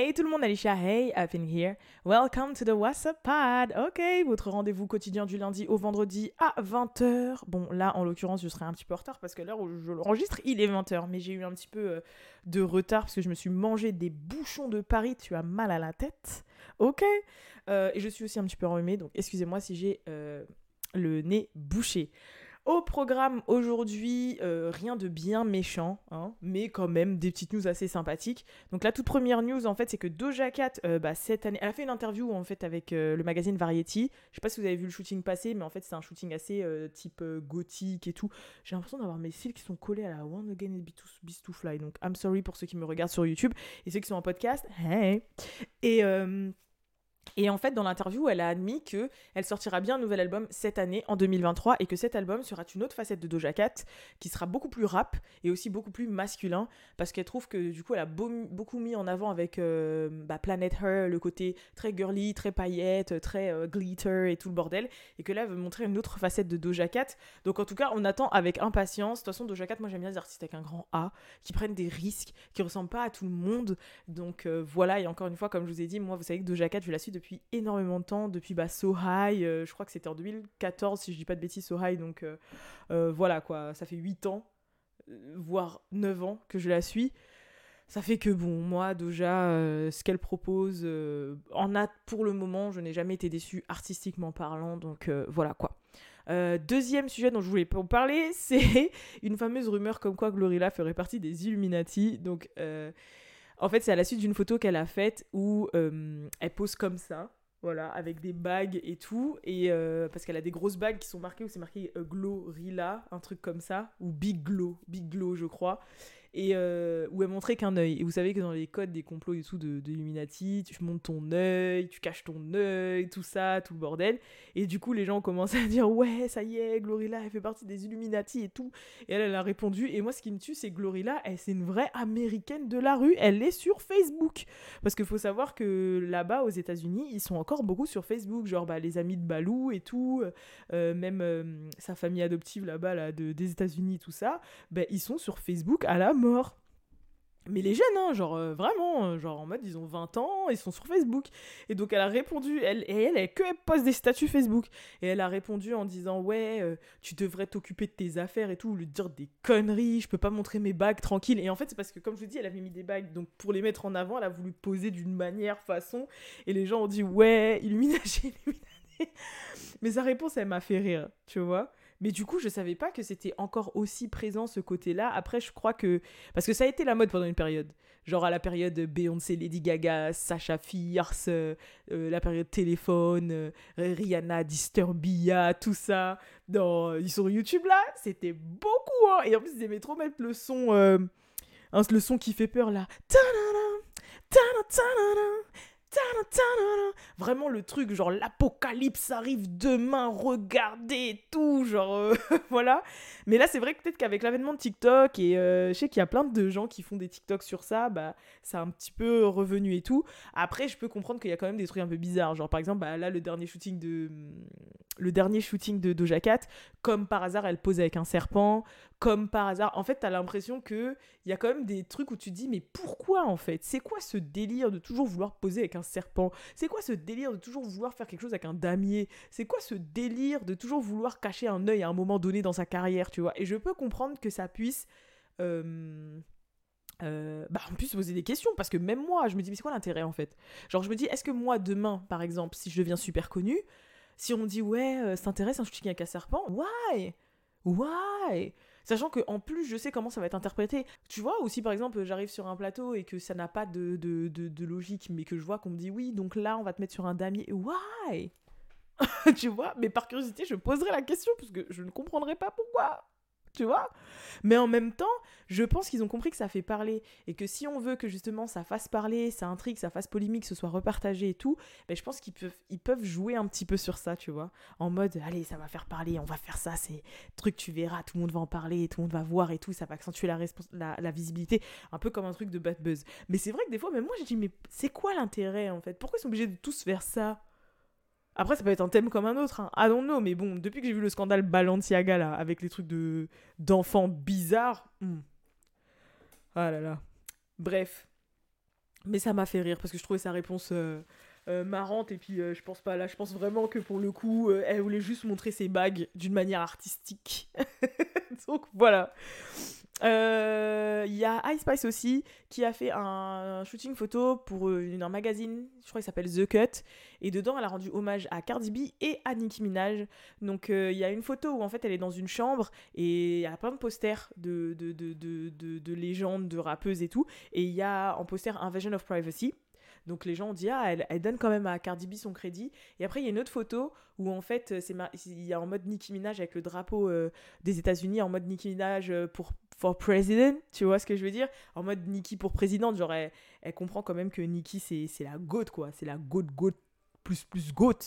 Hey tout le monde, Alicia, hey, I've been here. Welcome to the What's Up Pod. Ok, votre rendez-vous quotidien du lundi au vendredi à 20h. Bon, là, en l'occurrence, je serai un petit peu en retard parce que l'heure où je l'enregistre, il est 20h. Mais j'ai eu un petit peu euh, de retard parce que je me suis mangé des bouchons de Paris. Tu as mal à la tête. Ok. Euh, et je suis aussi un petit peu enrhumée, donc excusez-moi si j'ai euh, le nez bouché. Au programme aujourd'hui, euh, rien de bien méchant, hein, mais quand même des petites news assez sympathiques. Donc la toute première news en fait, c'est que Doja Cat, euh, bah, cette année, elle a fait une interview en fait avec euh, le magazine Variety. Je sais pas si vous avez vu le shooting passé, mais en fait c'est un shooting assez type gothique et tout. J'ai l'impression d'avoir mes cils qui sont collés à la One Again and Beast to Fly. Donc I'm sorry pour ceux qui me regardent sur YouTube et ceux qui sont en podcast. Hey. Et en fait, dans l'interview, elle a admis que elle sortira bien un nouvel album cette année, en 2023, et que cet album sera une autre facette de Doja Cat, qui sera beaucoup plus rap et aussi beaucoup plus masculin, parce qu'elle trouve que du coup, elle a beaucoup mis en avant avec euh, bah, Planet Her le côté très girly, très paillette, très euh, glitter et tout le bordel, et que là, elle veut montrer une autre facette de Doja Cat. Donc en tout cas, on attend avec impatience. De toute façon, Doja Cat, moi j'aime bien les artistes avec un grand A, qui prennent des risques, qui ressemblent pas à tout le monde. Donc euh, voilà, et encore une fois, comme je vous ai dit, moi, vous savez que Doja Cat, je la suis depuis énormément de temps, depuis bah, So High, euh, je crois que c'était en 2014 si je dis pas de bêtises So High, donc euh, euh, voilà quoi, ça fait 8 ans, voire 9 ans que je la suis. Ça fait que bon, moi Doja, ce qu'elle propose, en a pour le moment, je n'ai jamais été déçue artistiquement parlant, donc voilà quoi. deuxième sujet dont je voulais vous parler, c'est une fameuse rumeur comme quoi Glorilla ferait partie des Illuminati. Donc, en fait, c'est à la suite d'une photo qu'elle a faite où elle pose comme ça voilà, avec des bagues et tout, et euh, parce qu'elle a des grosses bagues qui sont marquées, où c'est marqué euh, Glorilla, un truc comme ça, ou Big Glow, Big Glow je crois, et euh, où elle montrait qu'un œil. Et vous savez que dans les codes des complots et tout de, Illuminati, tu montes ton œil, tu caches ton œil, tout ça, tout le bordel. Et du coup, les gens commencé à dire Ouais, ça y est, Glorilla, elle fait partie des Illuminati et tout. Et elle, elle a répondu. Et moi, ce qui me tue, c'est Glorilla, elle, c'est une vraie américaine de la rue. Elle est sur Facebook. Parce qu'il faut savoir que là-bas, aux États-Unis, ils sont encore beaucoup sur Facebook. Genre, bah, les amis de Balou et tout, euh, même euh, sa famille adoptive là-bas, là, de, des États-Unis, tout ça, bah, ils sont sur Facebook à la mort. Mais les jeunes, hein, genre euh, vraiment, euh, genre en mode ils ont 20 ans, ils sont sur Facebook. Et donc elle a répondu, elle, et elle, elle, que poste des statuts Facebook. Et elle a répondu en disant Ouais, euh, tu devrais t'occuper de tes affaires et tout, ou lui dire des conneries, je peux pas montrer mes bagues tranquille. Et en fait, c'est parce que, comme je vous dis, elle avait mis des bagues, donc pour les mettre en avant, elle a voulu poser d'une manière, façon. Et les gens ont dit Ouais, Illuminati, Illuminati. Mais sa réponse, elle m'a fait rire, tu vois. Mais du coup, je savais pas que c'était encore aussi présent ce côté-là. Après, je crois que. Parce que ça a été la mode pendant une période. Genre à la période Beyoncé, Lady Gaga, Sacha Fierce, euh, euh, la période téléphone, euh, Rihanna, Disturbia, tout ça. Dans, sur YouTube là, c'était beaucoup. Hein. Et en plus, ils aimaient trop mettre le son. Hein, le son qui fait peur là. Vraiment le truc, genre l'apocalypse arrive demain, regardez tout, genre euh, voilà. Mais là, c'est vrai que peut-être qu'avec l'avènement de TikTok, et euh, je sais qu'il y a plein de gens qui font des TikTok sur ça, bah ça a un petit peu revenu et tout. Après, je peux comprendre qu'il y a quand même des trucs un peu bizarres. Genre par exemple, bah, là, le dernier shooting de. Le dernier shooting de Doja Cat, comme par hasard, elle pose avec un serpent comme par hasard. En fait, t'as l'impression que il y a quand même des trucs où tu te dis mais pourquoi en fait? C'est quoi ce délire de toujours vouloir poser avec un serpent? C'est quoi ce délire de toujours vouloir faire quelque chose avec un damier? C'est quoi ce délire de toujours vouloir cacher un œil à un moment donné dans sa carrière, tu vois? Et je peux comprendre que ça puisse euh, euh, bah, en plus poser des questions parce que même moi je me dis mais c'est quoi l'intérêt en fait? Genre je me dis est-ce que moi demain par exemple si je deviens super connu si on me dit ouais euh, s'intéresse un shooting avec un serpent? Why? Why? Sachant que en plus, je sais comment ça va être interprété. Tu vois, ou si par exemple j'arrive sur un plateau et que ça n'a pas de, de, de, logique, mais que je vois qu'on me dit oui, donc là on va te mettre sur un damier. Why? Tu vois? Mais par curiosité, je poserai la question parce que je ne comprendrai pas pourquoi tu vois. Mais en même temps, je pense qu'ils ont compris que ça fait parler et que si on veut que justement ça fasse parler, ça intrigue, ça fasse polémique, que ce soit repartagé et tout, ben je pense qu'ils peuvent, jouer un petit peu sur ça, tu vois. En mode, allez, ça va faire parler, on va faire ça, c'est truc, tu verras, tout le monde va en parler, tout le monde va voir et tout, ça va accentuer la, la, la visibilité, un peu comme un truc de bad buzz. Mais c'est vrai que des fois, même moi, j'ai dit, mais c'est quoi l'intérêt en fait? Pourquoi ils sont obligés de tous faire ça? Après, ça peut être un thème comme un autre. I don't know, mais bon, depuis que j'ai vu le scandale Balenciaga, là, avec les trucs de d'enfants bizarres. Hmm. Ah là là. Bref. Mais ça m'a fait rire parce que je trouvais sa réponse euh, euh, marrante. Et puis, euh, je pense pas là. Je pense vraiment que pour le coup, elle voulait juste montrer ses bagues d'une manière artistique. Donc voilà. Euh, Il y a Ice Spice aussi qui a fait un shooting photo pour euh, un magazine, je crois qu'il s'appelle The Cut. Et dedans, elle a rendu hommage à Cardi B et à Nicki Minaj. Donc euh, il y a une photo où en fait elle est dans une chambre et il y a plein de posters de, de, de, de, de- de légendes, de rappeuses et tout. Et il y a en poster Invasion of Privacy. Donc les gens ont dit, ah, elle, donne quand même à Cardi B son crédit. Et après, il y a une autre photo où en fait, il y a en mode Nicki Minaj avec le drapeau euh, des États-Unis, en mode Nicki Minaj euh, pour for president, tu vois ce que je veux dire? En mode Nicki pour présidente, genre elle, comprend quand même que Nicki c'est la goat quoi, c'est la goat goat plus plus goat.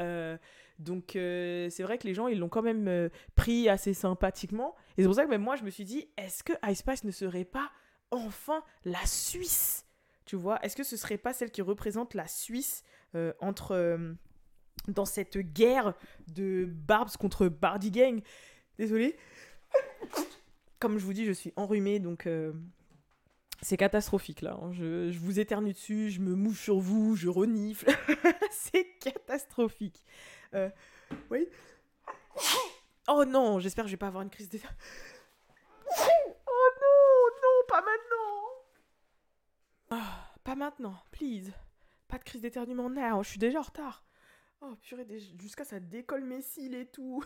Euh, donc euh, c'est vrai que les gens ils l'ont quand même euh, pris assez sympathiquement. Et c'est pour ça que même moi je me suis dit est-ce que Ice Spice ne serait pas enfin la Suisse? Tu vois est-ce que ce serait pas celle qui représente la Suisse entre dans cette guerre de Barbs contre Bardi Gang? Désolé comme je vous dis je suis enrhumée donc euh, c'est catastrophique là. hein. Je, je vous éternue dessus, je me mouche sur vous, je renifle. c'est catastrophique. Euh, oui. Oh non, j'espère que je vais pas avoir une crise de. Oh non, non, pas maintenant. Ah, pas maintenant, please. Pas de crise d'éternuement now, je suis déjà en retard. Oh purée, jusqu'à ça décolle mes cils et tout.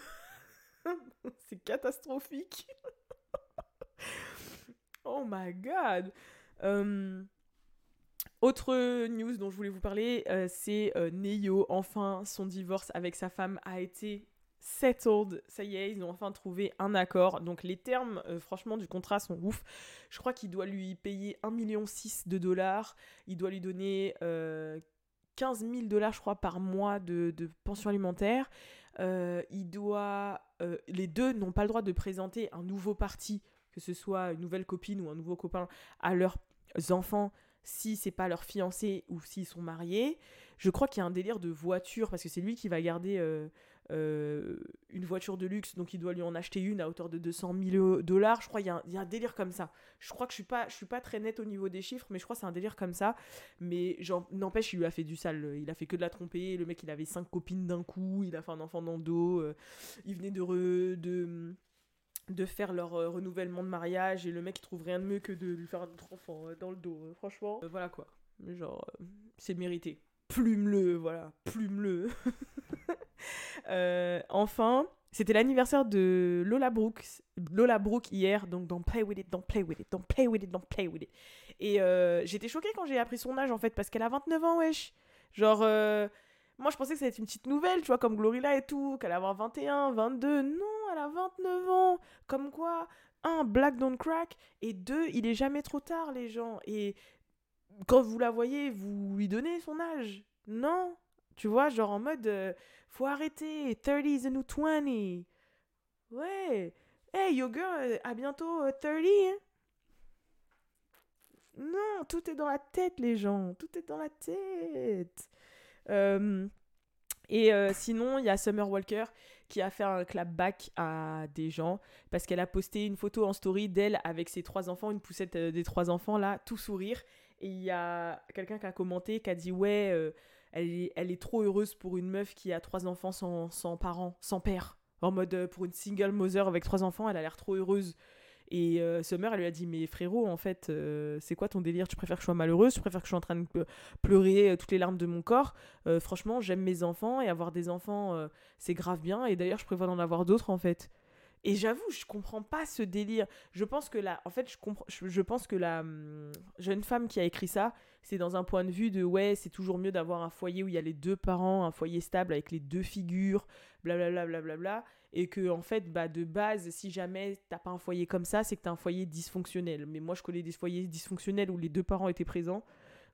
c'est catastrophique. Oh my god. Euh, autre news dont je voulais vous parler, euh, c'est euh, Neyo. Enfin, son divorce avec sa femme a été settled. Ça y est, ils ont enfin trouvé un accord. Donc les termes, euh, franchement, du contrat sont ouf. Je crois qu'il doit lui payer 1,6 million de dollars. Il doit lui donner euh, 15 000 dollars, je crois, par mois de, pension alimentaire. Il doit, les deux n'ont pas le droit de présenter un nouveau parti, que ce soit une nouvelle copine ou un nouveau copain, à leurs enfants si c'est pas leur fiancé ou s'ils sont mariés. Je crois qu'il y a un délire de voiture parce que c'est lui qui va garder euh, euh, une voiture de luxe, donc il doit lui en acheter une à hauteur de 200 000 dollars. Je crois qu'il y, a un- délire comme ça. Je crois que je suis pas, suis pas très nette au niveau des chiffres, mais je crois que c'est un délire comme ça. Mais n'empêche, il lui a fait du sale. Il a fait que de la tromper. Le mec, il avait cinq copines d'un coup. Il a fait un enfant dans le dos. euh, il venait de de faire leur euh, renouvellement de mariage et le mec il trouve rien de mieux que de lui faire un autre enfant euh, dans le dos euh, franchement. Voilà quoi. Genre c'est mérité. Plume-le voilà. Plume-le. Enfin c'était l'anniversaire de Lola Brooks Lola Brooke hier donc don't play with it don't play with it don't play with it don't play with it. Et j'étais choquée quand j'ai appris son âge en fait parce qu'elle a 29 ans wesh. Genre moi je pensais que c'était une petite nouvelle tu vois comme Glorilla et tout qu'elle allait avoir 21 22 non elle a 29 ans comme quoi, un, Black Don't Crack, et deux, il est jamais trop tard, les gens. Et quand vous la voyez, vous lui donnez son âge. Non. Tu vois, genre en mode, euh, faut arrêter, 30 is the new 20. Ouais. Hey, yo girl, euh, à bientôt euh, 30, hein. Non, tout est dans la tête, les gens. Tout est dans la tête. Euh, et euh, sinon, il y a Summer Walker qui a fait un clapback à des gens parce qu'elle a posté une photo en story d'elle avec ses trois enfants, une poussette euh, des trois enfants là, tout sourire. Et il y a quelqu'un qui a commenté, qui a dit ouais, euh, elle, est, trop heureuse pour une meuf qui a trois enfants sans, sans parents, sans père. En mode euh, pour une single mother avec trois enfants, elle a l'air trop heureuse. Et euh, Summer, elle lui a dit Mais frérot, en fait, euh, c'est quoi ton délire? Tu préfères que je sois malheureuse? Tu préfères que je sois en train de ple- pleurer euh, toutes les larmes de mon corps? Franchement, j'aime mes enfants et avoir des enfants, c'est grave bien. Et d'ailleurs, je prévois d'en avoir d'autres, en fait. Et j'avoue, je comprends pas ce délire. Je pense que la, en fait, je je, pense que la hum, jeune femme qui a écrit ça, c'est dans un point de vue de ouais, c'est toujours mieux d'avoir un foyer où il y a les deux parents, un foyer stable avec les deux figures, blablabla, blablabla, et que en fait, bah de base, si jamais t'as pas un foyer comme ça, c'est que t'as un foyer dysfonctionnel. Mais moi, je connais des foyers dysfonctionnels où les deux parents étaient présents,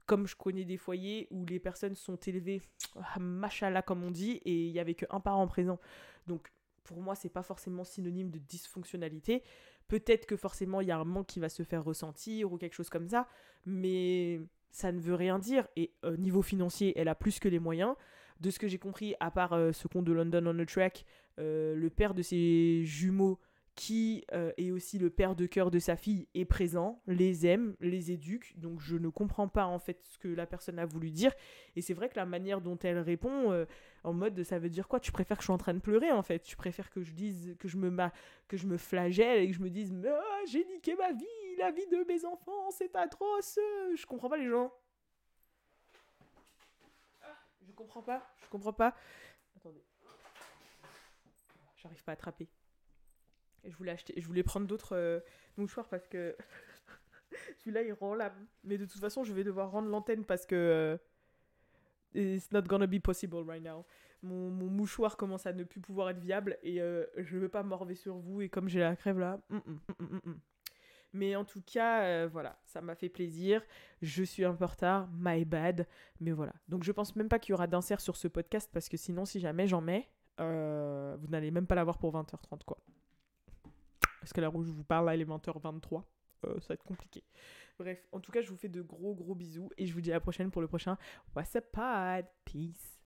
comme je connais des foyers où les personnes sont élevées, ah, machallah comme on dit, et il y avait qu'un parent présent. Donc pour moi, c'est pas forcément synonyme de dysfonctionnalité. Peut-être que forcément il y a un manque qui va se faire ressentir ou quelque chose comme ça, mais ça ne veut rien dire. Et euh, niveau financier, elle a plus que les moyens. De ce que j'ai compris, à part euh, ce compte de London on the Track, euh, le père de ses jumeaux qui euh, est aussi le père de cœur de sa fille, est présent, les aime, les éduque. Donc je ne comprends pas en fait ce que la personne a voulu dire. Et c'est vrai que la manière dont elle répond, euh, en mode ça veut dire quoi? Tu préfères que je sois en train de pleurer en fait? Tu préfères que je dise que je me que je me flagelle et que je me dise ah, j'ai niqué ma vie, la vie de mes enfants, c'est atroce. Je comprends pas les gens. Je comprends pas, je comprends pas. Attendez. J'arrive pas à attraper. Je voulais, acheter, je voulais prendre d'autres euh, mouchoirs parce que celui-là il rend l'âme. Mais de toute façon, je vais devoir rendre l'antenne parce que euh, it's not gonna be possible right now. Mon, mon, mouchoir commence à ne plus pouvoir être viable et euh, je veux pas morver sur vous. Et comme j'ai la crève là, mm, mm, mm, mais en tout cas, voilà, ça m'a fait plaisir. Je suis un peu en retard, my bad. Mais voilà. Donc je pense même pas qu'il y aura d'insert sur ce podcast parce que sinon, si jamais j'en mets, vous n'allez même pas l'avoir pour 20h30 quoi. Parce que la rouge, je vous parle, là, il est 20h23. Euh, ça va être compliqué. Bref, en tout cas, je vous fais de gros gros bisous et je vous dis à la prochaine pour le prochain What's up Pod. Peace.